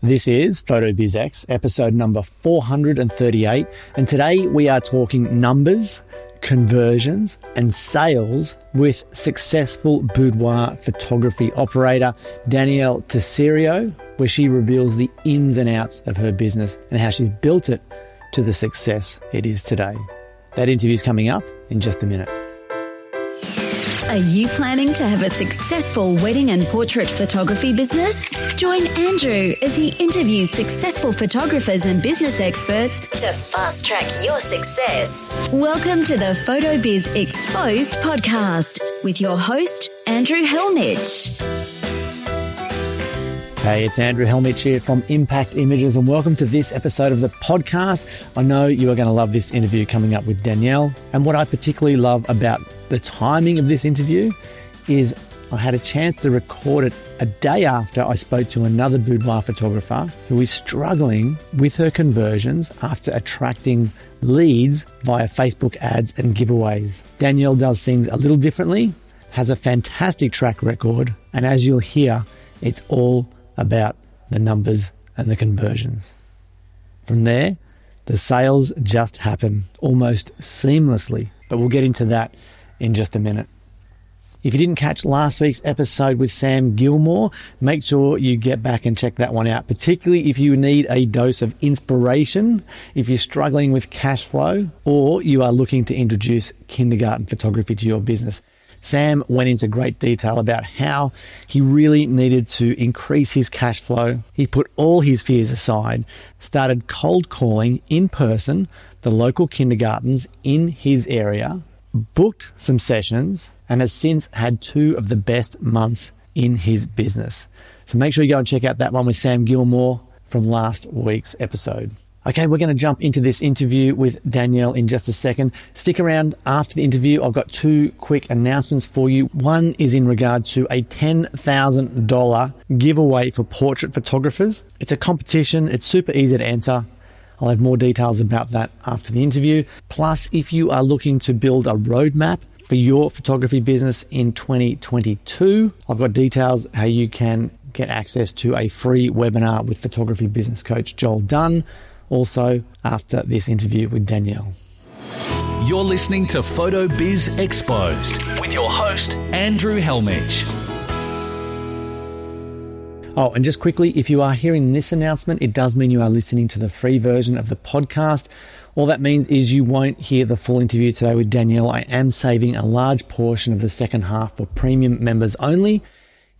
This is PhotoBizX, episode number 438, and today we are talking numbers, conversions, and sales with successful boudoir photography operator Danielle Tirserio, where she reveals the ins and outs of her business and how she's built it to the success it is today. That interview is coming up in just a minute. Are you planning to have a successful wedding and portrait photography business? Join Andrew as he interviews successful photographers and business experts to fast track your success. Welcome to the PhotoBiz Exposed podcast with your host, Andrew Hellmich. Hey, it's Andrew Hellmich here from Impact Images, and welcome to this episode of the podcast. I know you are going to love this interview coming up with Danielle. And what I particularly love about the timing of this interview is I had a chance to record it a day after I spoke to another boudoir photographer who is struggling with her conversions after attracting leads via Facebook ads and giveaways. Danielle does things a little differently, has a fantastic track record, and as you'll hear, it's all about the numbers and the conversions. From there, the sales just happen almost seamlessly, but we'll get into that in just a minute. If you didn't catch last week's episode with Sam Gilmore, make sure you get back and check that one out, particularly if you need a dose of inspiration, if you're struggling with cash flow, or you are looking to introduce kindergarten photography to your business. Sam went into great detail about how he really needed to increase his cash flow. He put all his fears aside, started cold calling in person the local kindergartens in his area, booked some sessions, and has since had two of the best months in his business. So make sure you go and check out that one with Sam Gilmore from last week's episode. Okay, we're going to jump into this interview with Danielle in just a second. Stick around after the interview. I've got two quick announcements for you. One is in regard to a $10,000 giveaway for portrait photographers. It's a competition. It's super easy to enter. I'll have more details about that after the interview. Plus, if you are looking to build a roadmap for your photography business in 2022, I've got details how you can get access to a free webinar with photography business coach Joel Dunn. Also, after this interview with Danielle. You're listening to Photo Biz Exposed with your host, Andrew Hellmich. Oh, and just quickly, if you are hearing this announcement, it does mean you are listening to the free version of the podcast. All that means is you won't hear the full interview today with Danielle. I am saving a large portion of the second half for premium members only.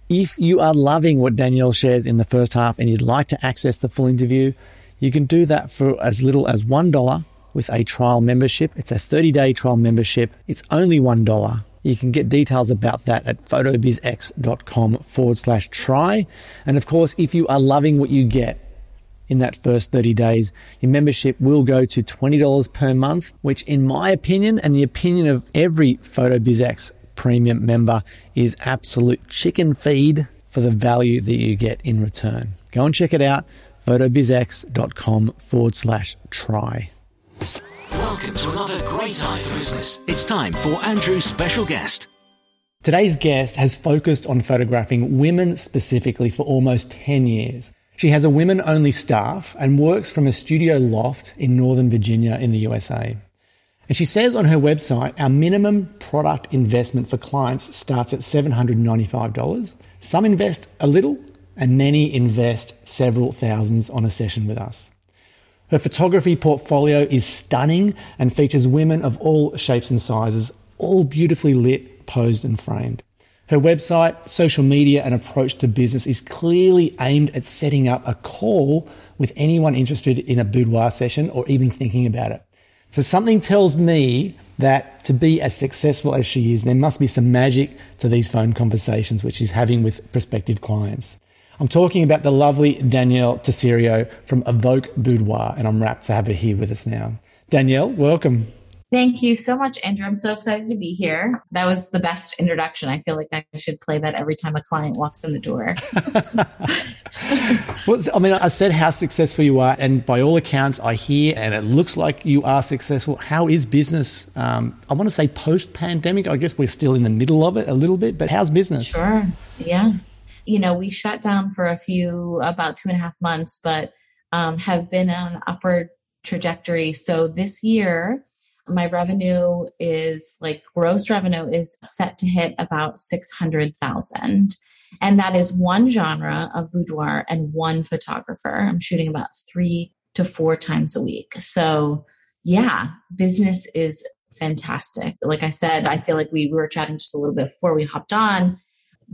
If you are loving what Danielle shares in the first half and you'd like to access the full interview, you can do that for as little as $1 with a trial membership. It's a 30 day trial membership. It's only $1. You can get details about that at photobizx.com forward slash try. And of course, if you are loving what you get in that first 30 days, your membership will go to $20 per month, which in my opinion and the opinion of every PhotoBizX premium member is absolute chicken feed for the value that you get in return. Go and check it out, photobizx.com forward slash try. Welcome to another great eye for business. It's time for Andrew's special guest. Today's guest has focused on photographing women specifically for almost 10 years. She has a women only staff and works from a studio loft in Northern Virginia in the USA. And she says on her website, our minimum product investment for clients starts at $795. Some invest a little and many invest several thousands on a session with us. Her photography portfolio is stunning and features women of all shapes and sizes, all beautifully lit, posed, and framed. Her website, social media, and approach to business is clearly aimed at setting up a call with anyone interested in a boudoir session or even thinking about it. So something tells me that to be as successful as she is, there must be some magic to these phone conversations which she's having with prospective clients. I'm talking about the lovely Danielle Tirserio from Evoke Boudoir, and I'm rapt to have her here with us now. Danielle, welcome. Thank you so much, Andrew. I'm so excited to be here. That was the best introduction. I feel like I should play that every time a client walks in the door. well, I mean, I said how successful you are, and by all accounts, I hear and it looks like you are successful. How is business? Um, I want to say post pandemic. I guess we're still in the middle of it a little bit, but how's business? Sure. Yeah. You know, we shut down for a few, about two and a half months, but um, have been on an upward trajectory. So this year, my revenue is like gross revenue is set to hit about 600,000. And that is one genre of boudoir and one photographer. I'm shooting about three to four times a week. So, yeah, business is fantastic. Like I said, I feel like we were chatting just a little bit before we hopped on,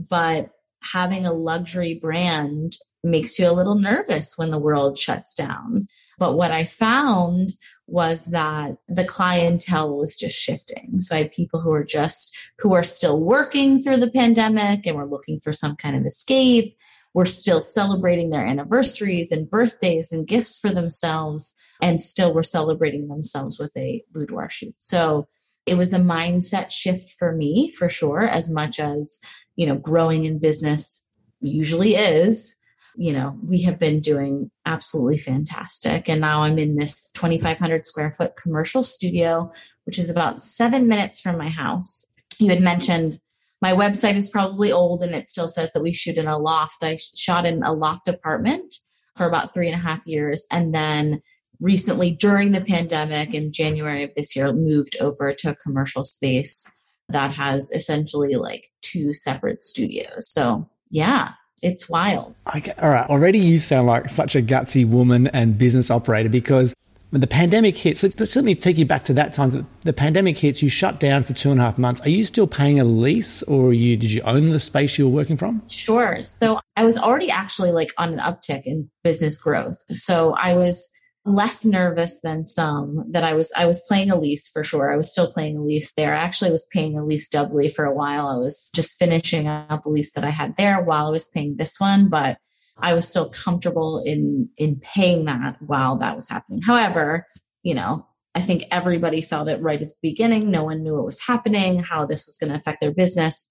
but having a luxury brand makes you a little nervous when the world shuts down. But what I found was that the clientele was just shifting. So I had people who are just, who are still working through the pandemic and were looking for some kind of escape. We're still celebrating their anniversaries and birthdays and gifts for themselves, and still were celebrating themselves with a boudoir shoot. So it was a mindset shift for me, for sure, as much as, you know, growing in business usually is you know, we have been doing absolutely fantastic. And now I'm in this 2,500 square foot commercial studio, which is about seven minutes from my house. You had mentioned my website is probably old and it still says that we shoot in a loft. I shot in a loft apartment for about three and a half years. And then recently, during the pandemic in January of this year, moved over to a commercial space that has essentially like two separate studios. So, yeah, it's wild. Okay, all right. Already you sound like such a gutsy woman and business operator because when the pandemic hits, so let me take you back to that time. The pandemic hits, you shut down for two and a half months. Are you still paying a lease or you did you own the space you were working from? Sure. So I was already actually like on an uptick in business growth. So I was less nervous than some that I was I was playing a lease for sure. I was still playing a lease there. I actually was paying a lease doubly for a while. I was just finishing up a lease that I had there while I was paying this one, but I was still comfortable in in paying that while that was happening. However, you know, I think everybody felt it right at the beginning. No one knew what was happening, how this was going to affect their business.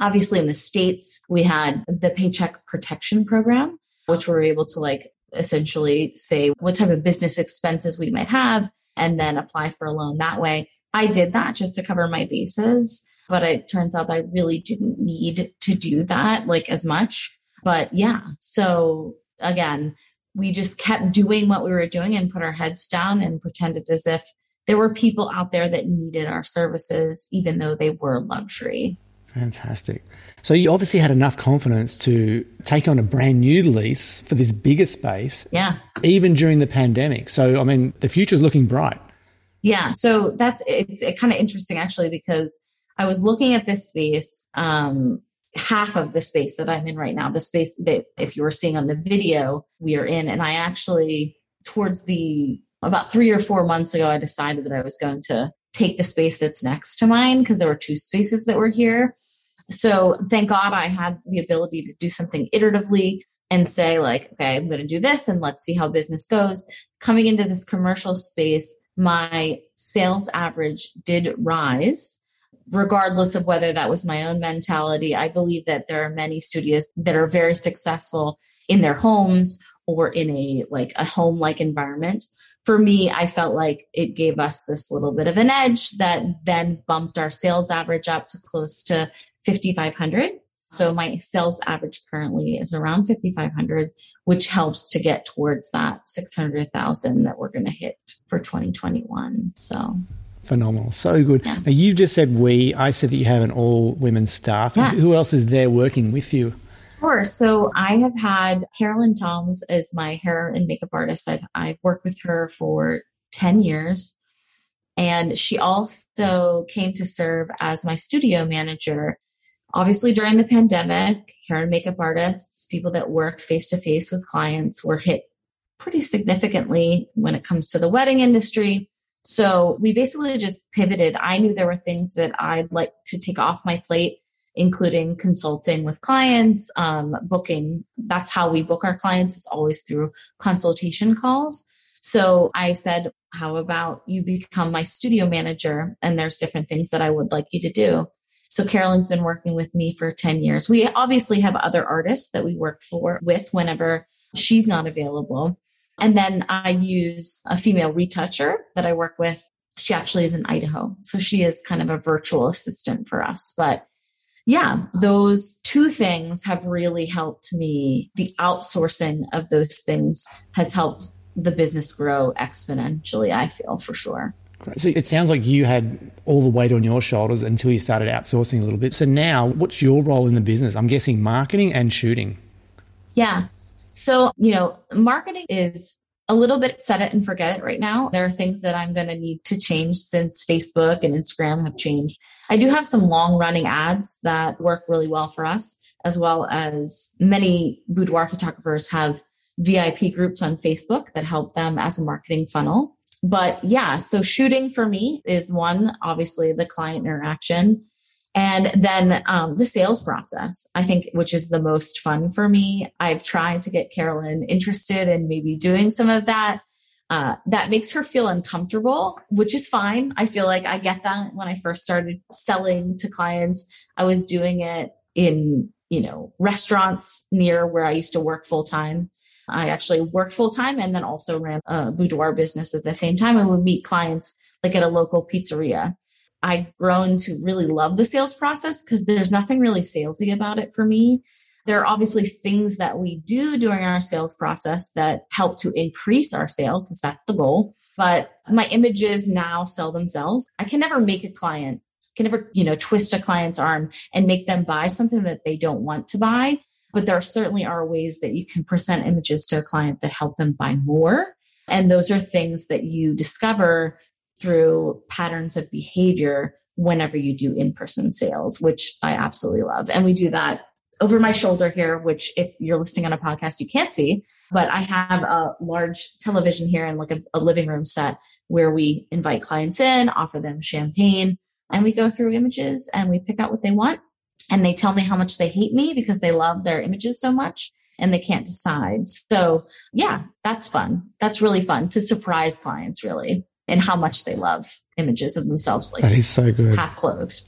Obviously, in the States, we had the Paycheck Protection Program, which we were able to like essentially say what type of business expenses we might have and then apply for a loan that way. I did that just to cover my bases, but it turns out I really didn't need to do that like as much. But yeah, so again, we just kept doing what we were doing and put our heads down and pretended as if there were people out there that needed our services, even though they were luxury. Fantastic. So you obviously had enough confidence to take on a brand new lease for this bigger space. Yeah. Even during the pandemic. So I mean, the future is looking bright. Yeah. So that's it's it kind of interesting actually because I was looking at this space, um, half of the space that I'm in right now, the space that if you were seeing on the video we are in, and I actually towards the about three or four months ago, I decided that I was going to take the space that's next to mine because there were two spaces that were here. So thank God I had the ability to do something iteratively and say, like, okay, I'm going to do this and let's see how business goes. Coming into this commercial space, my sales average did rise, regardless of whether that was my own mentality. I believe that there are many studios that are very successful in their homes or in a like a home like environment for me, I felt like it gave us this little bit of an edge that then bumped our sales average up to close to 5,500. So my sales average currently is around 5,500, which helps to get towards that 600,000 that we're going to hit for 2021. So phenomenal. So good. Yeah. Now you just said we, I said that you have an all women staff. Yeah. Who else is there working with you? Sure. So I have had Carolyn Toms as my hair and makeup artist. I've, I've worked with her for 10 years. And she also came to serve as my studio manager. Obviously, during the pandemic, hair and makeup artists, people that work face to face with clients, were hit pretty significantly when it comes to the wedding industry. So we basically just pivoted. I knew there were things that I'd like to take off my plate including consulting with clients, um, booking. That's how we book our clients is always through consultation calls. So I said, how about you become my studio manager? And there's different things that I would like you to do. So Carolyn's been working with me for 10 years. We obviously have other artists that we work for with whenever she's not available. And then I use a female retoucher that I work with. She actually is in Idaho. So she is kind of a virtual assistant for us. But yeah, those two things have really helped me. The outsourcing of those things has helped the business grow exponentially, I feel for sure. So it sounds like you had all the weight on your shoulders until you started outsourcing a little bit. So now, what's your role in the business? I'm guessing marketing and shooting. Yeah. So, you know, marketing is a little bit set it and forget it right now. There are things that I'm going to need to change since Facebook and Instagram have changed. I do have some long running ads that work really well for us, as well as many boudoir photographers have VIP groups on Facebook that help them as a marketing funnel. But yeah, so shooting for me is one, obviously the client interaction. And then um, the sales process, I think, which is the most fun for me. I've tried to get Carolyn interested in maybe doing some of that. Uh, that makes her feel uncomfortable, which is fine. I feel like I get that when I first started selling to clients. I was doing it in, you know, restaurants near where I used to work full time. I actually worked full time and then also ran a boudoir business at the same time and would meet clients like at a local pizzeria. I've grown to really love the sales process because there's nothing really salesy about it for me. There are obviously things that we do during our sales process that help to increase our sale because that's the goal. But my images now sell themselves. I can never make a client, can never, you know, twist a client's arm and make them buy something that they don't want to buy. But there certainly are ways that you can present images to a client that help them buy more. And those are things that you discover through patterns of behavior whenever you do in person sales, which I absolutely love. And we do that over my shoulder here, which if you're listening on a podcast, you can't see, but I have a large television here and like a, a living room set where we invite clients in, offer them champagne, and we go through images and we pick out what they want. And they tell me how much they hate me because they love their images so much and they can't decide. So yeah, that's fun. That's really fun to surprise clients, really and how much they love images of themselves like that is so good. half clothed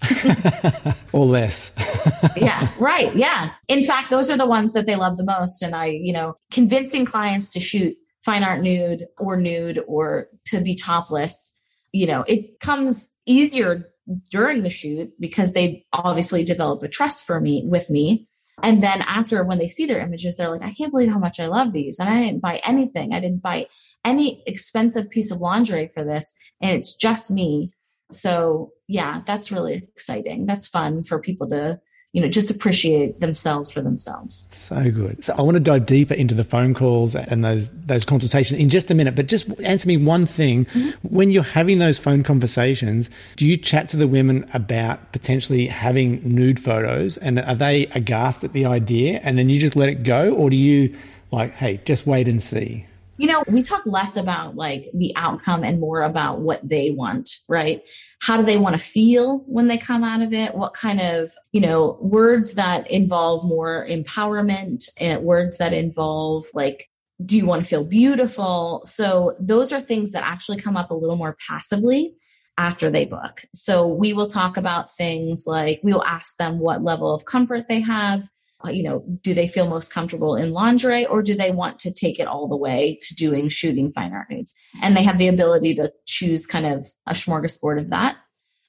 or less. Yeah right yeah. In fact those are the ones that they love the most and i you know convincing clients to shoot fine art nude or nude or to be topless you know it comes easier during the shoot because they obviously develop a trust for me with me and then after when they see their images, they're like, I can't believe how much I love these. And I didn't buy anything. I didn't buy any expensive piece of lingerie for this. And it's just me. So yeah, that's really exciting. That's fun for people to you know, just appreciate themselves for themselves. So good. So I want to dive deeper into the phone calls and those those consultations in just a minute. But just answer me one thing: mm-hmm. when you're having those phone conversations, do you chat to the women about potentially having nude photos, and are they aghast at the idea, and then you just let it go, or do you like, hey, just wait and see? You know, we talk less about like the outcome and more about what they want, right? How do they want to feel when they come out of it? What kind of, you know, words that involve more empowerment and words that involve like, do you want to feel beautiful? So those are things that actually come up a little more passively after they book. So we will talk about things like we will ask them what level of comfort they have Uh, you know, do they feel most comfortable in lingerie or do they want to take it all the way to doing shooting fine art nudes? And they have the ability to choose kind of a smorgasbord of that.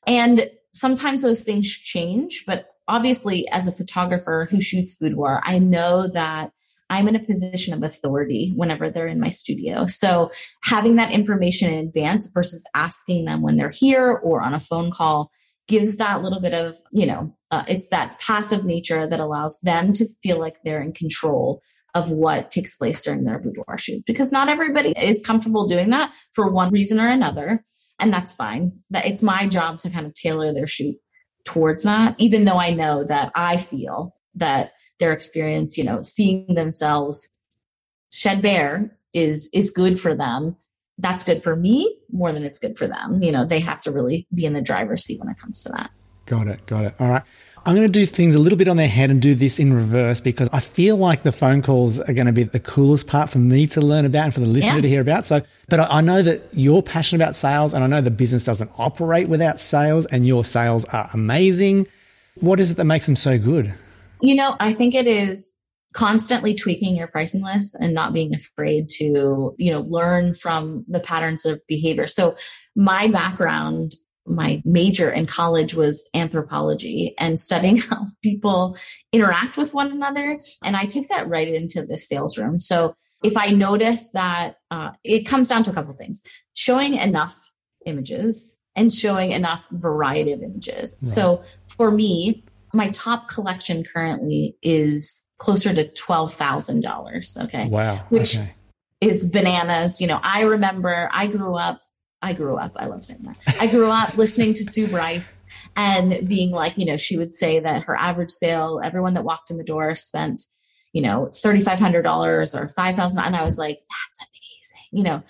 And sometimes those things change, but obviously, as a photographer who shoots boudoir, I know that I'm in a position of authority whenever they're in my studio. So having that information in advance versus asking them when they're here or on a phone call gives that little bit of, you know, uh, it's that passive nature that allows them to feel like they're in control of what takes place during their boudoir shoot. Because not everybody is comfortable doing that for one reason or another and that's fine. That it's my job to kind of tailor their shoot towards that even though i know that i feel that their experience you know seeing themselves shed bare is is good for them that's good for me more than it's good for them. You know, they have to really be in the driver's seat when it comes to that. Got it. Got it. All right. I'm going to do things a little bit on their head and do this in reverse because I feel like the phone calls are going to be the coolest part for me to learn about and for the listener yeah. to hear about. So, but I know that you're passionate about sales and I know the business doesn't operate without sales and your sales are amazing. What is it that makes them so good? You know, I think it is constantly tweaking your pricing list and not being afraid to you know learn from the patterns of behavior so my background my major in college was anthropology and studying how people interact with one another. And I take that right into the sales room. So if I notice that uh, it comes down to a couple things showing enough images and showing enough variety of images. Right. So for me, my top collection currently is closer to $12,000. Okay. Wow. Which okay. is bananas. You know, I remember I grew up I grew up, I love saying that. I grew up listening to Sue Bryce and being like, you know, she would say that her average sale, everyone that walked in the door spent, you know, $3,500 or 5,000. And I was like, that's amazing, you know,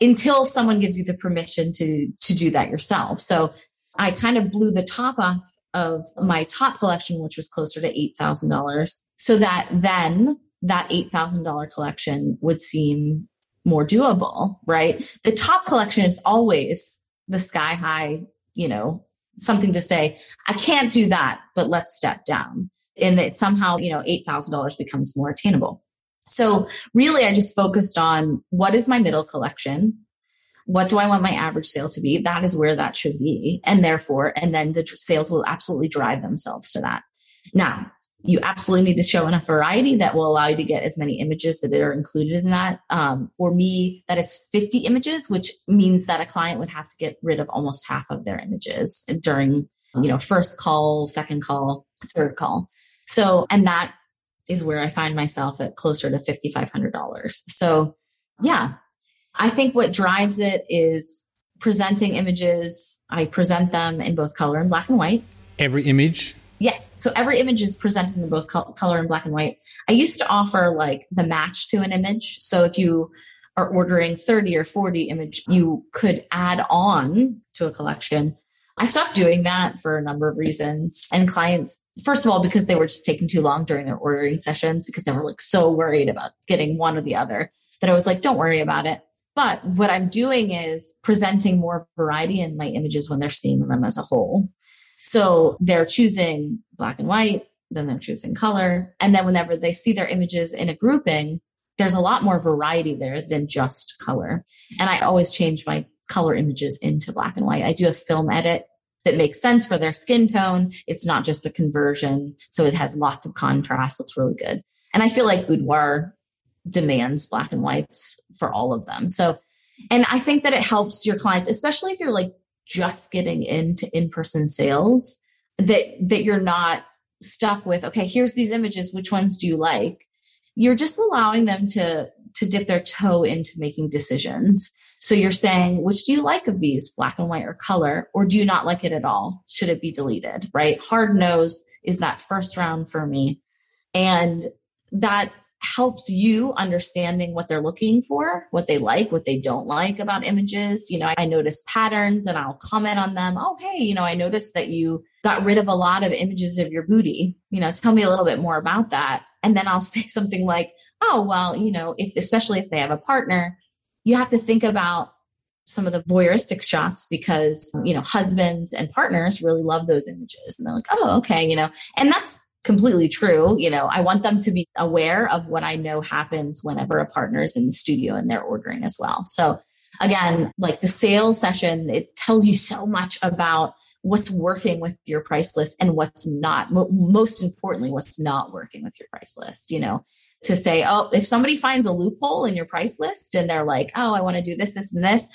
until someone gives you the permission to, to do that yourself. So I kind of blew the top off of my top collection, which was closer to $8,000 so that then that $8,000 collection would seem more doable, right? The top collection is always the sky high, you know, something to say, I can't do that, but let's step down. And that somehow, you know, $8,000 becomes more attainable. So really, I just focused on what is my middle collection? What do I want my average sale to be? That is where that should be. And therefore, and then the sales will absolutely drive themselves to that. Now, you absolutely need to show enough variety that will allow you to get as many images that are included in that. Um, for me, that is 50 images, which means that a client would have to get rid of almost half of their images during, you know, first call, second call, third call. So, and that is where I find myself at closer to $5,500. So, yeah, I think what drives it is presenting images. I present them in both color and black and white. Every image Yes. So every image is presented in both color and black and white. I used to offer like the match to an image. So if you are ordering 30 or 40 image, you could add on to a collection. I stopped doing that for a number of reasons. And clients, first of all, because they were just taking too long during their ordering sessions because they were like so worried about getting one or the other that I was like, don't worry about it. But what I'm doing is presenting more variety in my images when they're seeing them as a whole. So they're choosing black and white, then they're choosing color. And then whenever they see their images in a grouping, there's a lot more variety there than just color. And I always change my color images into black and white. I do a film edit that makes sense for their skin tone. It's not just a conversion. So it has lots of contrast. Looks really good. And I feel like boudoir demands black and whites for all of them. So, and I think that it helps your clients, especially if you're like just getting into in-person sales that that you're not stuck with okay here's these images. Which ones do you like? You're just allowing them to to dip their toe into making decisions. So you're saying which do you like of these black and white or color or do you not like it at all? Should it be deleted? Right? Hard nose is that first round for me. And that helps you understanding what they're looking for, what they like, what they don't like about images. You know, I notice patterns and I'll comment on them. Oh, hey, you know, I noticed that you got rid of a lot of images of your booty. You know, tell me a little bit more about that. And then I'll say something like, oh, well, you know, if, especially if they have a partner, you have to think about some of the voyeuristic shots because, you know, husbands and partners really love those images. And they're like, oh, okay, you know, and that's completely true. You know, I want them to be aware of what I know happens whenever a partner is in the studio and they're ordering as well. So again, like the sales session, it tells you so much about what's working with your price list and what's not. Most importantly, what's not working with your price list, you know, to say, oh, if somebody finds a loophole in your price list and they're like, oh, I want to do this, this, and this,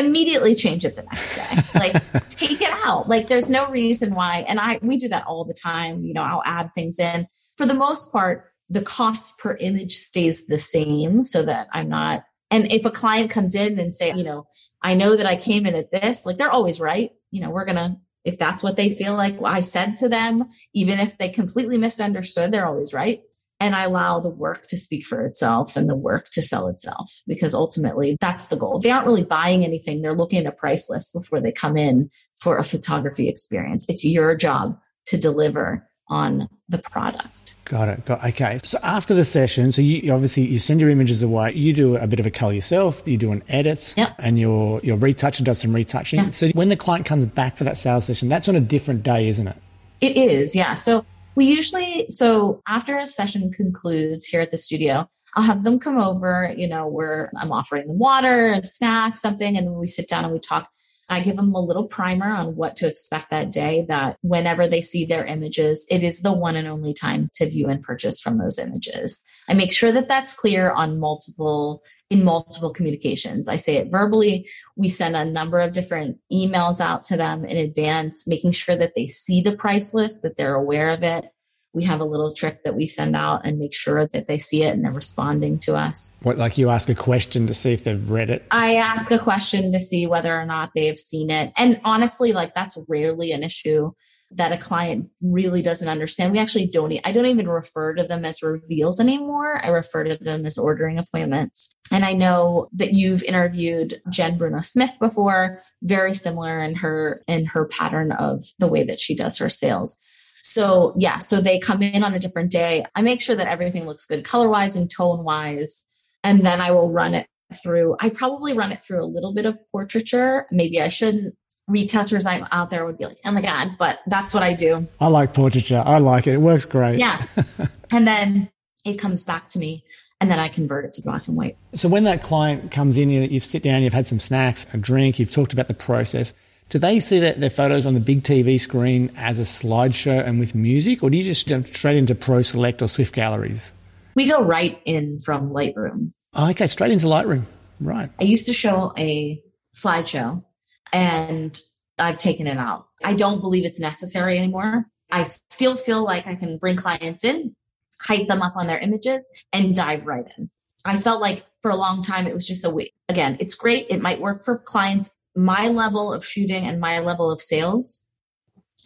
immediately change it the next day. Like take it out. Like there's no reason why. And I we do that all the time. You know, I'll add things in. For the most part, the cost per image stays the same so that I'm not and if a client comes in and say, you know, I know that I came in at this, like they're always right. You know, we're gonna if that's what they feel like I said to them, even if they completely misunderstood, they're always right and I allow the work to speak for itself and the work to sell itself because ultimately that's the goal. They aren't really buying anything. They're looking at a price list before they come in for a photography experience. It's your job to deliver on the product. Got it. Got okay. So after the session, so you obviously you send your images away. You do a bit of a color yourself. You do an edit, yep. and your your retoucher does some retouching. So when the client comes back for that sales session, that's on a different day, isn't it? It is, yeah. So we usually, so after a session concludes here at the studio, I'll have them come over, you know, where I'm offering them water, a snack, something, and we sit down and we talk I give them a little primer on what to expect that day, that whenever they see their images, it is the one and only time to view and purchase from those images. I make sure that that's clear on multiple, in multiple communications. I say it verbally. We send a number of different emails out to them in advance, making sure that they see the price list, that they're aware of it we have a little trick that we send out and make sure that they see it and they're responding to us. What, like you ask a question to see if they've read it? I ask a question to see whether or not they've seen it. And honestly, like that's rarely an issue that a client really doesn't understand. We actually don't, I don't even refer to them as reveals anymore. I refer to them as ordering appointments. And I know that you've interviewed Jen Bruno Smith before, very similar in her, in her pattern of the way that she does her sales. So yeah, so they come in on a different day. I make sure that everything looks good color wise and tone wise. And then I will run it through. I probably run it through a little bit of portraiture. Maybe I shouldn't. Retouchers I'm out there would be like, oh my God, but that's what I do. I like portraiture. I like it. It works great. Yeah. and then it comes back to me and then I convert it to black and white. So when that client comes in, you have sit down, you've had some snacks, a drink, you've talked about the process. Do they see that their photos on the big TV screen as a slideshow and with music, or do you just jump straight into Pro Select or Swift Galleries? We go right in from Lightroom. Oh, okay, straight into Lightroom. Right. I used to show a slideshow and I've taken it out. I don't believe it's necessary anymore. I still feel like I can bring clients in, hype them up on their images, and dive right in. I felt like for a long time it was just a wait. Again, it's great. It might work for clients my level of shooting and my level of sales,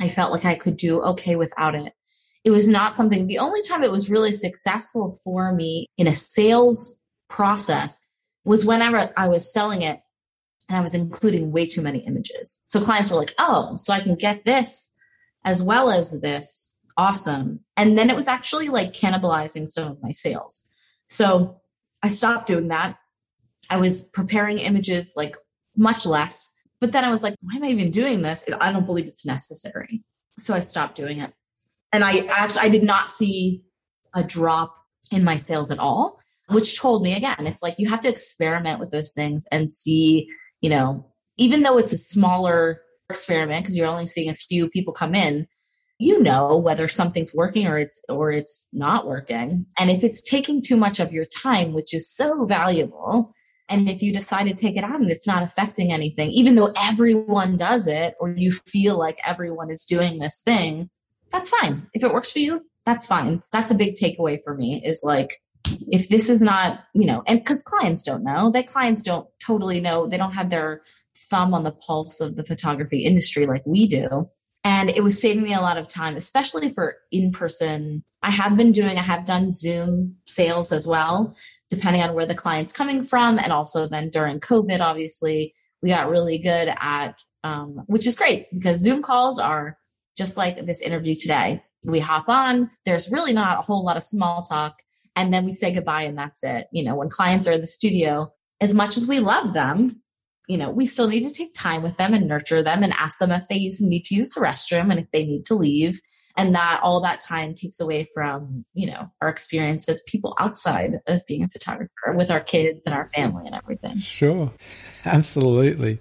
I felt like I could do okay without it. It was not something, the only time it was really successful for me in a sales process was whenever I was selling it and I was including way too many images. So clients were like, oh, so I can get this as well as this. Awesome. And then it was actually like cannibalizing some of my sales. So I stopped doing that. I was preparing images like much less. But then I was like, why am I even doing this? I don't believe it's necessary. So I stopped doing it. And I actually I did not see a drop in my sales at all, which told me again, it's like you have to experiment with those things and see, you know, even though it's a smaller experiment because you're only seeing a few people come in, you know whether something's working or it's or it's not working. And if it's taking too much of your time, which is so valuable, and if you decide to take it out and it's not affecting anything, even though everyone does it, or you feel like everyone is doing this thing, that's fine. If it works for you, that's fine. That's a big takeaway for me is like, if this is not, you know, and because clients don't know, that clients don't totally know, they don't have their thumb on the pulse of the photography industry like we do. And it was saving me a lot of time, especially for in person. I have been doing, I have done Zoom sales as well depending on where the client's coming from. And also then during COVID, obviously, we got really good at, um, which is great because Zoom calls are just like this interview today. We hop on, there's really not a whole lot of small talk, and then we say goodbye and that's it. You know, when clients are in the studio, as much as we love them, you know, we still need to take time with them and nurture them and ask them if they use, need to use the restroom and if they need to leave. And that all that time takes away from you know our experience as people outside of being a photographer with our kids and our family and everything. Sure. Absolutely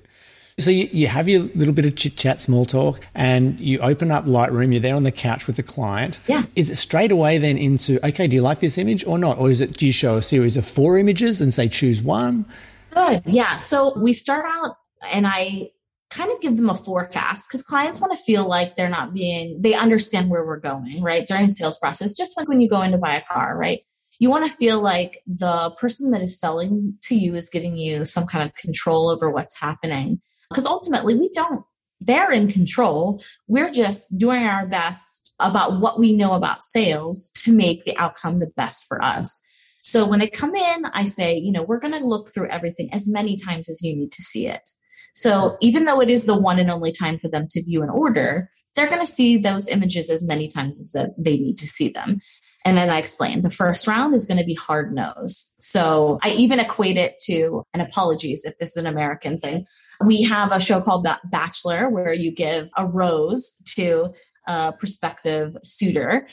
so you, you have your little bit of chit chat, small talk, and you open up Lightroom. You're there on the couch with the client. Yeah. Is it straight away then into okay? Do you like this image or not? Or is it do you show a series of four images and say choose one? Good. Yeah. So we start out, and I kind of give them a forecast because clients want to feel like they're not being they understand where we're going right during the sales process just like when you go in to buy a car right you want to feel like the person that is selling to you is giving you some kind of control over what's happening because ultimately we don't they're in control we're just doing our best about what we know about sales to make the outcome the best for us so when they come in i say you know we're going to look through everything as many times as you need to see it so even though it is the one and only time for them to view an order, they're going to see those images as many times as that they need to see them. And then I explained the first round is going to be hard nose. So I even equate it to, and apologies if this is an American thing. We have a show called The Bachelor where you give a rose to a prospective suitor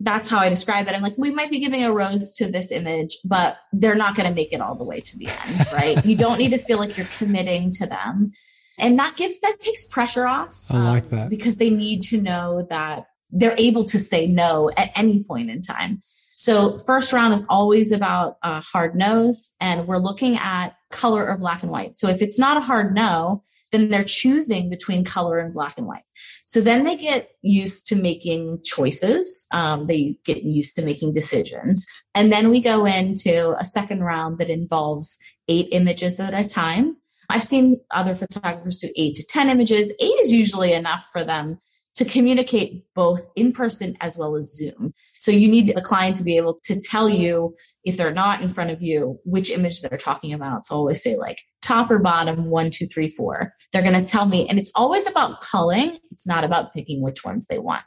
that's how I describe it. I'm like, we might be giving a rose to this image, but they're not going to make it all the way to the end, right? you don't need to feel like you're committing to them. And that gives, that takes pressure off. I like um, that. Because they need to know that they're able to say no at any point in time. So first round is always about a hard nose and we're looking at color or black and white. So if it's not a hard no, then they're choosing between color and black and white. So then they get used to making choices. Um, they get used to making decisions. And then we go into a second round that involves eight images at a time. I've seen other photographers do eight to 10 images. Eight is usually enough for them to communicate both in person as well as Zoom. So you need the client to be able to tell you if they're not in front of you, which image they're talking about. So I always say like top or bottom, one, two, three, four. They're going to tell me. And it's always about culling. It's not about picking which ones they want.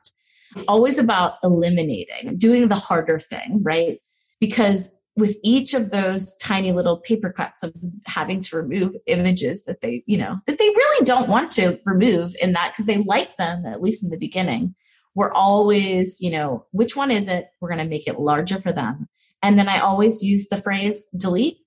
It's always about eliminating, doing the harder thing, right? Because with each of those tiny little paper cuts of having to remove images that they, you know, that they really don't want to remove in that because they like them, at least in the beginning. We're always, you know, which one is it? We're going to make it larger for them. And then I always use the phrase delete.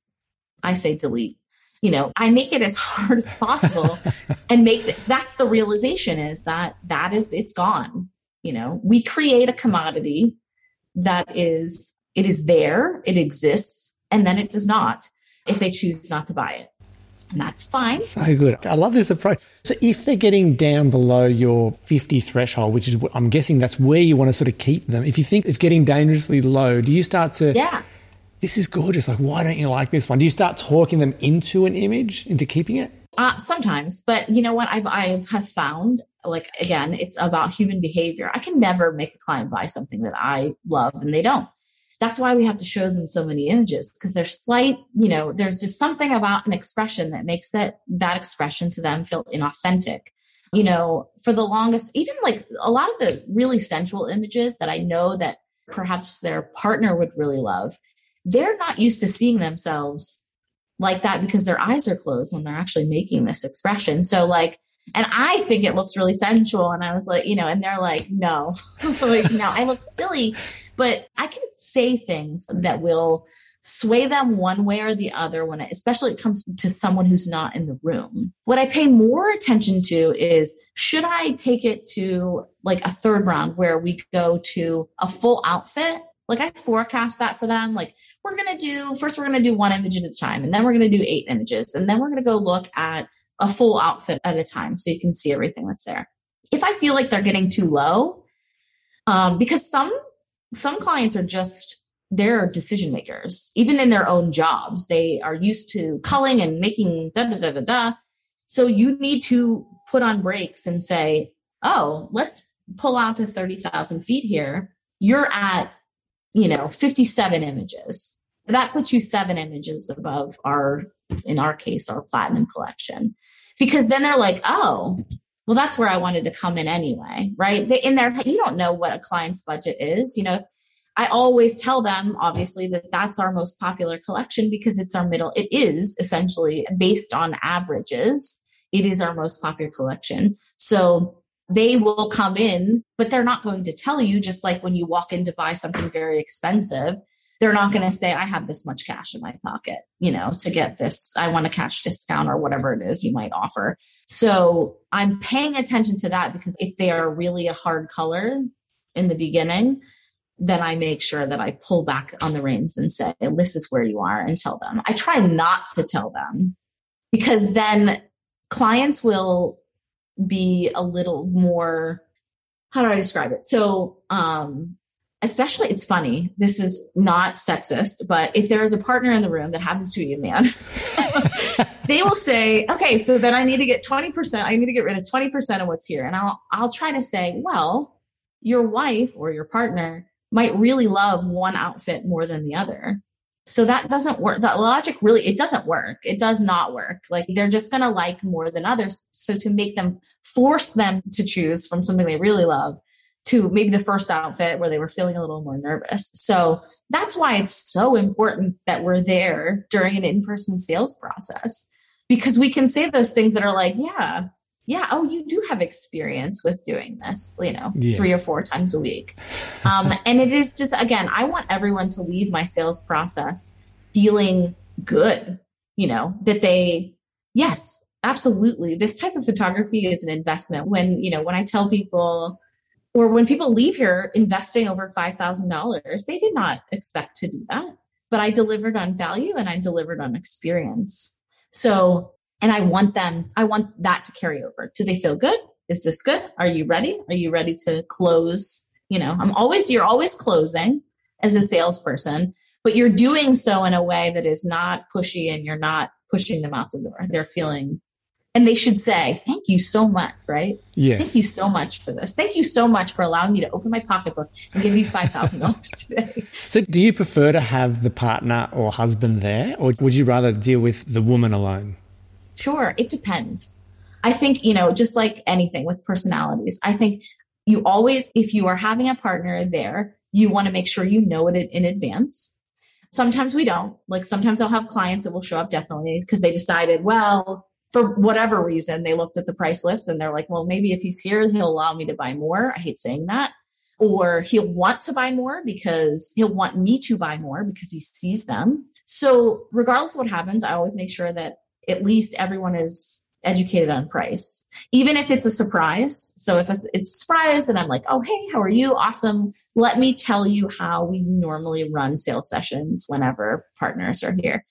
I say delete. You know, I make it as hard as possible and make the, that's the realization is that that is, it's gone. You know, we create a commodity that is it is there, it exists, and then it does not if they choose not to buy it. And that's fine. So good. I love this approach. So if they're getting down below your 50 threshold, which is I'm guessing that's where you want to sort of keep them. If you think it's getting dangerously low, do you start to Yeah. This is gorgeous. Like, why don't you like this one? Do you start talking them into an image, into keeping it? Uh, sometimes, but you know what? I've I have found like again, it's about human behavior. I can never make a client buy something that I love and they don't that's why we have to show them so many images because there's slight you know there's just something about an expression that makes that that expression to them feel inauthentic you know for the longest even like a lot of the really sensual images that i know that perhaps their partner would really love they're not used to seeing themselves like that because their eyes are closed when they're actually making this expression so like and I think it looks really sensual. And I was like, you know, and they're like, no, like, no, I look silly but I can say things that will sway them one way or the other when especially it comes to someone who's not in the room. What I pay more attention to is should I take it to like a third round where we go to a full outfit? Like I forecast that for them. Like we're going to do, first we're going to do one image at a time and then we're going to do eight images and then we're going to go look at a full outfit at a time so you can see everything that's there. If I feel like they're getting too low, um, because some some clients are just they're decision makers. Even in their own jobs they are used to culling and making da da da da da. So you need to put on brakes and say oh let's pull out to 30,000 feet here. You're at you know 57 images. That puts you seven images above our in our case our platinum collection. Because then they're like oh well that's where i wanted to come in anyway right? They, in there you don't know what a client's budget is you know? I always tell them obviously that that's our most popular collection because it's our middle it is essentially based on averages. It is our most popular collection. So they will come in but they're not going to tell you just like when you walk in to buy something very expensive they're not going to say i have this much cash in my pocket you know to get this i want a cash discount or whatever it is you might offer. So i'm paying attention to that because if they are really a hard color in the beginning then i make sure that i pull back on the reins and say this is where you are and tell them. I try not to tell them because then clients will be a little more how do i describe it? So um especially it's funny. This is not sexist but if there is a partner in the room that happens to be a man they will say okay so then i need to get 20% i need to get rid of 20% of what's here. And i'll i'll try to say well your wife or your partner might really love one outfit more than the other. So that doesn't work. That logic really it doesn't work. It does not work. Like they're just going to like more than others. So to make them force them to choose from something they really love to maybe the first outfit where they were feeling a little more nervous. So that's why it's so important that we're there during an in person sales process because we can say those things that are like, yeah, yeah, oh, you do have experience with doing this, you know, yes. three or four times a week. Um, and it is just, again, I want everyone to leave my sales process feeling good, you know, that they, yes, absolutely. This type of photography is an investment. When, you know, when I tell people, or when people leave here investing over $5,000, they did not expect to do that. But I delivered on value and I delivered on experience. So, and I want them, I want that to carry over. Do they feel good? Is this good? Are you ready? Are you ready to close? You know, I'm always, you're always closing as a salesperson, but you're doing so in a way that is not pushy and you're not pushing them out the door. They're feeling and they should say, Thank you so much, right? Yes. Thank you so much for this. Thank you so much for allowing me to open my pocketbook and give you $5,000 today. So, do you prefer to have the partner or husband there, or would you rather deal with the woman alone? Sure, it depends. I think, you know, just like anything with personalities, I think you always, if you are having a partner there, you want to make sure you know it in advance. Sometimes we don't. Like sometimes I'll have clients that will show up definitely because they decided, well, for whatever reason, they looked at the price list and they're like, well, maybe if he's here, he'll allow me to buy more. I hate saying that. Or he'll want to buy more because he'll want me to buy more because he sees them. So, regardless of what happens, I always make sure that at least everyone is educated on price, even if it's a surprise. So, if it's a surprise and I'm like, oh, hey, how are you? Awesome. Let me tell you how we normally run sales sessions whenever partners are here.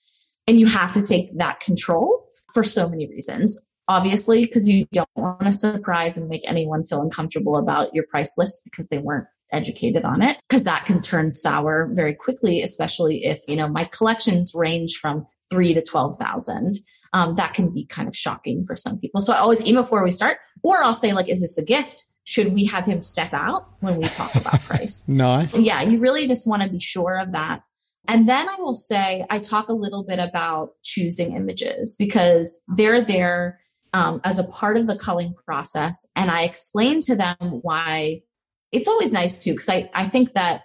And you have to take that control for so many reasons. Obviously, because you don't want to surprise and make anyone feel uncomfortable about your price list because they weren't educated on it because that can turn sour very quickly especially if you know my collections range from 3 to 12,000 um, that can be kind of shocking for some people. So i always even before we start or i'll say like is this a gift? Should we have him step out when we talk about price? Nice. Yeah you really just want to be sure of that and then I will say, I talk a little bit about choosing images because they're there um, as a part of the culling process. And I explain to them why it's always nice too, because I, I think that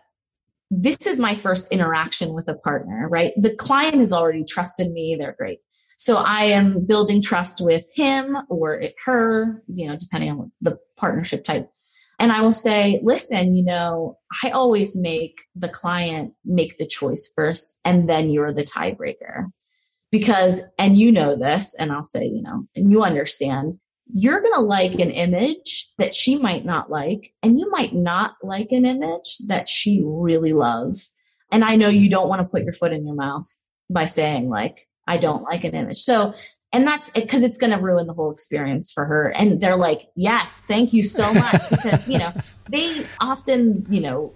this is my first interaction with a partner, right? The client has already trusted me. They're great. So I am building trust with him or her, you know, depending on the partnership type. And I will say, listen, you know, I always make the client make the choice first, and then you're the tiebreaker. Because, and you know this, and I'll say, you know, and you understand, you're going to like an image that she might not like, and you might not like an image that she really loves. And I know you don't want to put your foot in your mouth by saying, like, I don't like an image. So and that's because it's going to ruin the whole experience for her. And they're like yes thank you so much because you know they often you know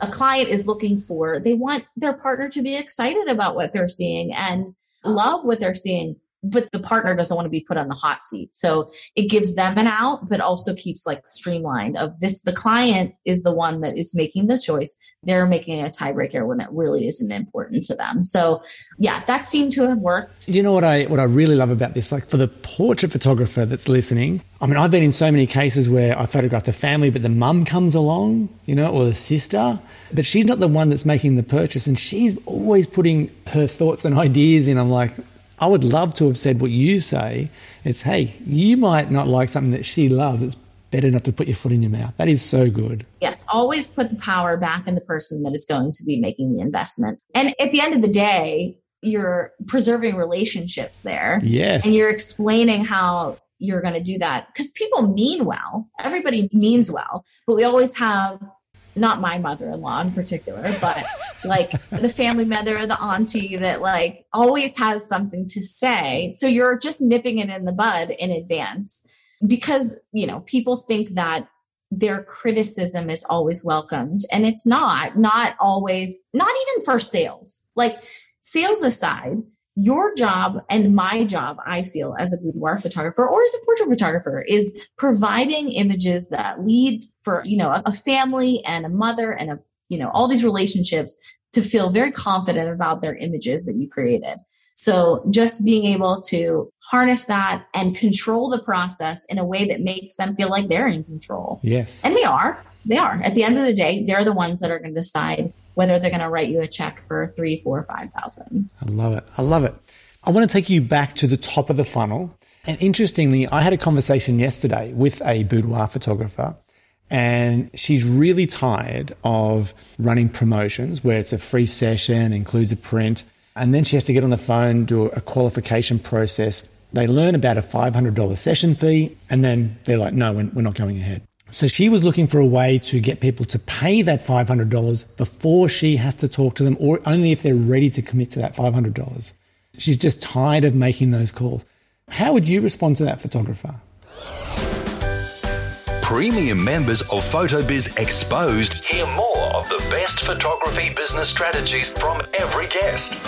a client is looking for they want their partner to be excited about what they're seeing and love what they're seeing but the partner doesn't want to be put on the hot seat. So it gives them an out, but also keeps like streamlined of this. The client is the one that is making the choice. They're making a tiebreaker when it really isn't important to them. So yeah, that seemed to have worked. Do you know what I, what I really love about this? Like for the portrait photographer that's listening, I mean, I've been in so many cases where I photographed a family, but the mum comes along, you know, or the sister, but she's not the one that's making the purchase and she's always putting her thoughts and ideas in. I'm like, I would love to have said what you say. It's, hey, you might not like something that she loves. It's better not to put your foot in your mouth. That is so good. Yes, always put the power back in the person that is going to be making the investment. And at the end of the day, you're preserving relationships there. Yes. And you're explaining how you're going to do that because people mean well. Everybody means well, but we always have not my mother-in-law in particular, but like the family member the auntie that like always has something to say. So you're just nipping it in the bud in advance because, you know, people think that their criticism is always welcomed and it's not, not always, not even for sales. Like sales aside, your job and my job, I feel, as a boudoir photographer or as a portrait photographer, is providing images that lead for, you know, a family and a mother and a, you know, all these relationships to feel very confident about their images that you created. So just being able to harness that and control the process in a way that makes them feel like they're in control. Yes. And they are. They are. At the end of the day, they're the ones that are going to decide whether they're going to write you a check for three, four, five thousand. I love it. I love it. I want to take you back to the top of the funnel. And interestingly, I had a conversation yesterday with a boudoir photographer, and she's really tired of running promotions where it's a free session, includes a print, and then she has to get on the phone, do a qualification process, They learn about a $500 session fee and then they're like, no, we're not going ahead. So she was looking for a way to get people to pay that $500 before she has to talk to them or only if they're ready to commit to that $500. She's just tired of making those calls. How would you respond to that photographer? Premium members of PhotoBiz Exposed hear more of the best photography business strategies from every guest.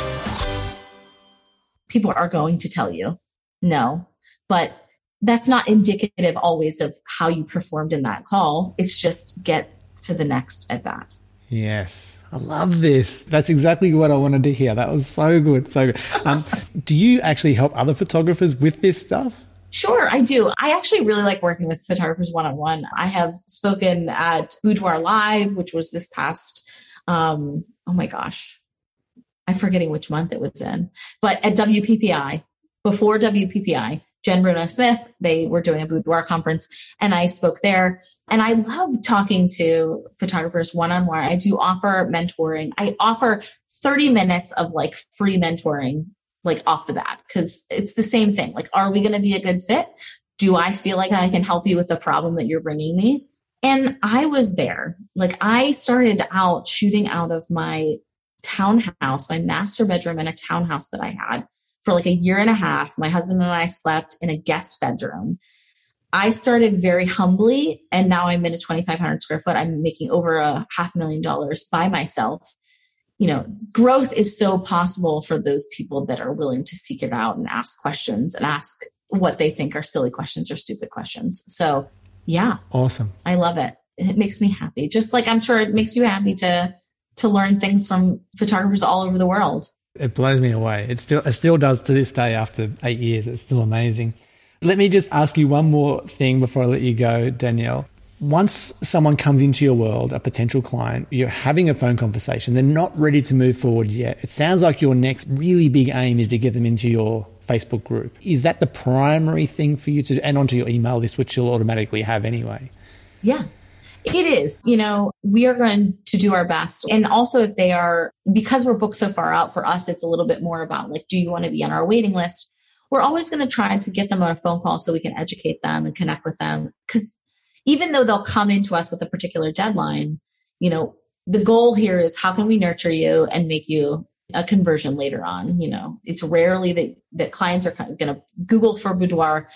People are going to tell you no, but that's not indicative always of how you performed in that call. It's just get to the next at bat. Yes. I love this. That's exactly what I wanted to hear. That was so good. So good. Um, do you actually help other photographers with this stuff? Sure, I do. I actually really like working with photographers one on one. I have spoken at Boudoir Live, which was this past, um, oh my gosh, I'm forgetting which month it was in, but at WPPI, before WPPI, Jen Bruno Smith, they were doing a boudoir conference and I spoke there. And I love talking to photographers one on one. I do offer mentoring. I offer 30 minutes of like free mentoring, like off the bat, because it's the same thing. Like, are we going to be a good fit? Do I feel like I can help you with the problem that you're bringing me? And I was there. Like, I started out shooting out of my townhouse, my master bedroom in a townhouse that I had for like a year and a half. My husband and I slept in a guest bedroom. I started very humbly and now I'm in a 2,500 square foot. I'm making over a half million dollars by myself. You know, growth is so possible for those people that are willing to seek it out and ask questions and ask what they think are silly questions or stupid questions. So, yeah. Awesome. I love it. It makes me happy. Just like I'm sure it makes you happy to to learn things from photographers all over the world. It blows me away. It still it still does to this day after eight years. It's still amazing. Let me just ask you one more thing before I let you go, Danielle. Once someone comes into your world, a potential client, you're having a phone conversation, they're not ready to move forward yet. It sounds like your next really big aim is to get them into your Facebook group. Is that the primary thing for you to, and onto your email list, which you'll automatically have anyway? Yeah, it is. You know, we are going to do our best. And also, if they are, because we're booked so far out for us, it's a little bit more about like, do you want to be on our waiting list? We're always going to try to get them on a phone call so we can educate them and connect with them. Because even though they'll come into us with a particular deadline, you know, the goal here is how can we nurture you and make you a conversion later on. You know, it's rarely that, that clients are kind of going to Google for boudoir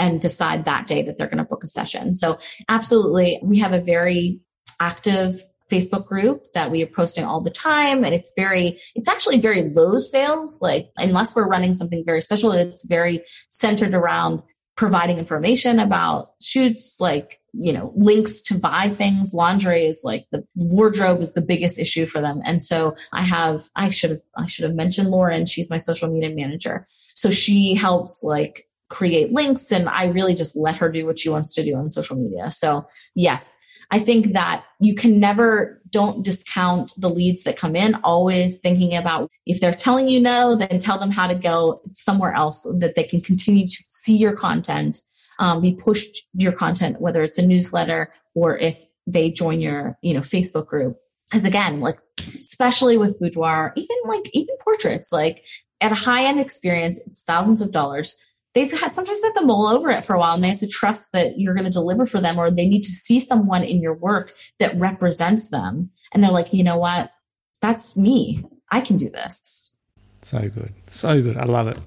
and decide that day that they're going to book a session. So, absolutely, we have a very active Facebook group that we are posting all the time. And it's very, it's actually very low sales. Like, unless we're running something very special, it's very centered around providing information about shoots, like, you know, links to buy things. Lingerie is like the wardrobe is the biggest issue for them. And so I have, I should have, I should have mentioned Lauren. She's my social media manager. So she helps like create links and I really just let her do what she wants to do on social media. So yes, I think that you can never don't discount the leads that come in, always thinking about if they're telling you no, then tell them how to go somewhere else so that they can continue to see your content, um, be pushed your content, whether it's a newsletter or if they join your, you know, Facebook group. Cause again, like, especially with boudoir, even like, even portraits, like at a high end experience, it's thousands of dollars they've had sometimes they have to mull over it for a while and they have to trust that you're going to deliver for them or they need to see someone in your work that represents them. And they're like you know what? That's me. I can do this. So good. So good. I love it.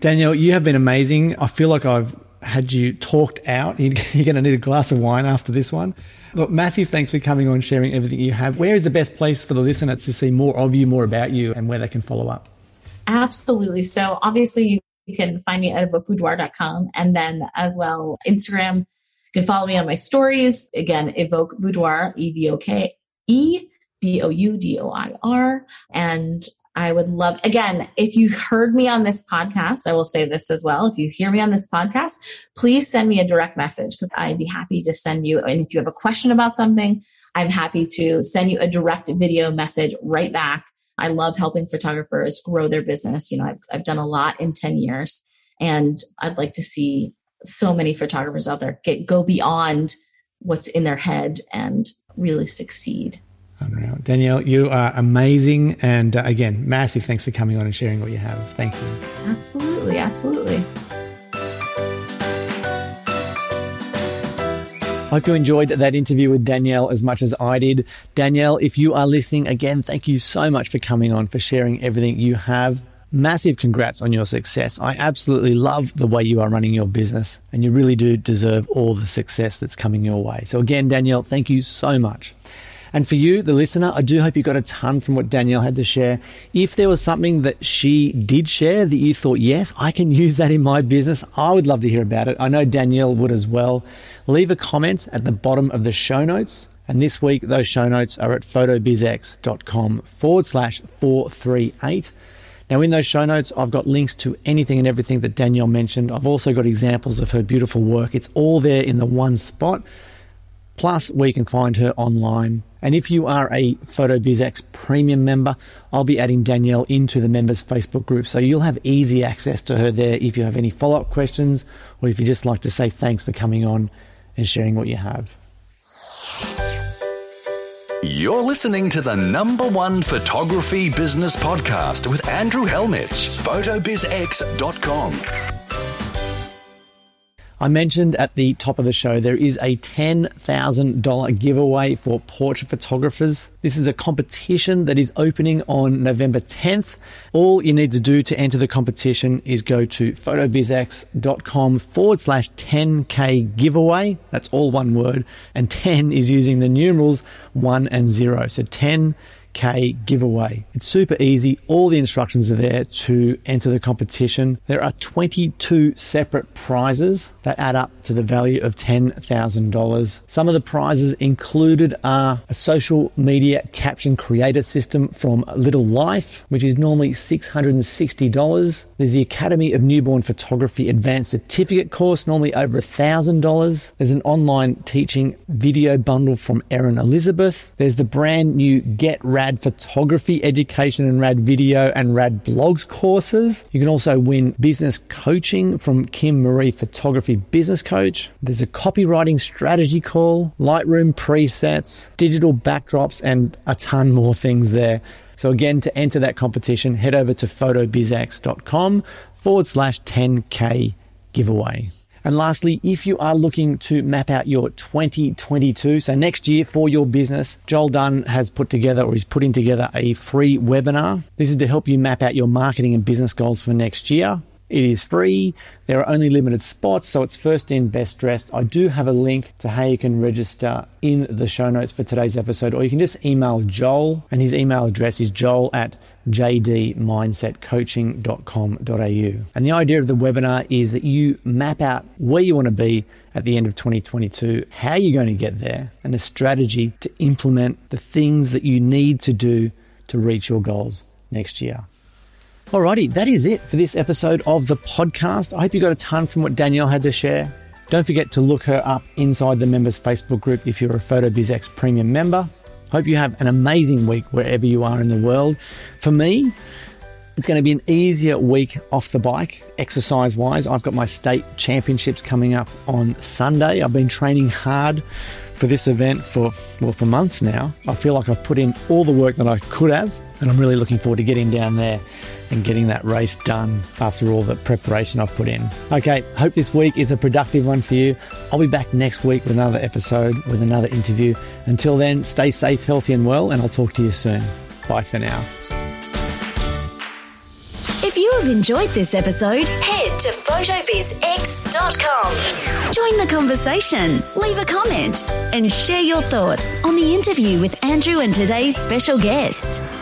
Danielle you have been amazing. I feel like i've had you talked out. You're going to need a glass of wine after this one. Look, massive thanks for coming on, sharing everything you have. Where is the best place for the listeners to see more of you, more about you, and where they can follow up? Absolutely. So obviously you can find me at evokeboudoir.com and then as well Instagram. You can follow me on my stories. Again, evoke boudoir, E V O K E B O U D O I R. And I would love, again, if you heard me on this podcast, I will say this as well. If you hear me on this podcast, please send me a direct message because I'd be happy to send you. And if you have a question about something, I'm happy to send you a direct video message right back I love helping photographers grow their business. You know, I've, I've done a lot in 10 years and I'd like to see so many photographers out there get go beyond what's in their head and really succeed. Unreal. Danielle, you are amazing. And uh, again, massive thanks for coming on and sharing what you have. Thank you. Absolutely. Absolutely. I hope you enjoyed that interview with Danielle as much as I did. Danielle, if you are listening, again, thank you so much for coming on, for sharing everything you have. Massive congrats on your success. I absolutely love the way you are running your business, and you really do deserve all the success that's coming your way. So, again, Danielle, thank you so much. And for you, the listener, I do hope you got a ton from what Danielle had to share. If there was something that she did share that you thought, yes, I can use that in my business, I would love to hear about it. I know Danielle would as well. Leave a comment at the bottom of the show notes. And this week, those show notes are at photobizx.com forward slash 438. Now, in those show notes, I've got links to anything and everything that Danielle mentioned. I've also got examples of her beautiful work. It's all there in the one spot. Plus, where you can find her online. And if you are a PhotoBizX premium member, I'll be adding Danielle into the members Facebook group. So you'll have easy access to her there if you have any follow up questions or if you just like to say thanks for coming on and sharing what you have. You're listening to the number one photography business podcast with Andrew Hellmich, photobizx.com. I mentioned at the top of the show there is a $10,000 giveaway for portrait photographers. This is a competition that is opening on November 10th. All you need to do to enter the competition is go to photobizx.com forward slash 10k giveaway. That's all one word. And 10 is using the numerals 1 and 0. So 10 K giveaway. It's super easy. All the instructions are there to enter the competition. There are 22 separate prizes that add up to the value of $10,000. Some of the prizes included are a social media caption creator system from Little Life, which is normally $660. There's the Academy of Newborn Photography Advanced Certificate course, normally over $1,000. There's an online teaching video bundle from Erin Elizabeth. There's the brand new Get Rad Photography Education and Rad Video and Rad Blogs courses. You can also win business coaching from Kim Marie Photography Business Coach. There's a copywriting strategy call, Lightroom presets, digital backdrops, and a ton more things there. So again, to enter that competition, head over to photobizx.com forward slash 10k giveaway. And lastly, if you are looking to map out your 2022, so next year for your business, Joel Dunn has put together or is putting together a free webinar. This is to help you map out your marketing and business goals for next year. It is free. There are only limited spots, so it's first in, best dressed. I do have a link to how you can register in the show notes for today's episode, or you can just email Joel, and his email address is joel at jdmindsetcoaching.com.au. And the idea of the webinar is that you map out where you want to be at the end of 2022, how you're going to get there, and a strategy to implement the things that you need to do to reach your goals next year. Alrighty, that is it for this episode of the podcast. I hope you got a ton from what Danielle had to share. Don't forget to look her up inside the members Facebook group if you're a PhotoBizX premium member. Hope you have an amazing week wherever you are in the world. For me, it's going to be an easier week off the bike, exercise wise. I've got my state championships coming up on Sunday. I've been training hard for this event for, well, for months now. I feel like I've put in all the work that I could have, and I'm really looking forward to getting down there and getting that race done after all the preparation I've put in. Okay, hope this week is a productive one for you. I'll be back next week with another episode, with another interview. Until then, stay safe, healthy, and well, and I'll talk to you soon. Bye for now. If you have enjoyed this episode, head to photobizx.com. Join the conversation, leave a comment, and share your thoughts on the interview with Andrew and today's special guest.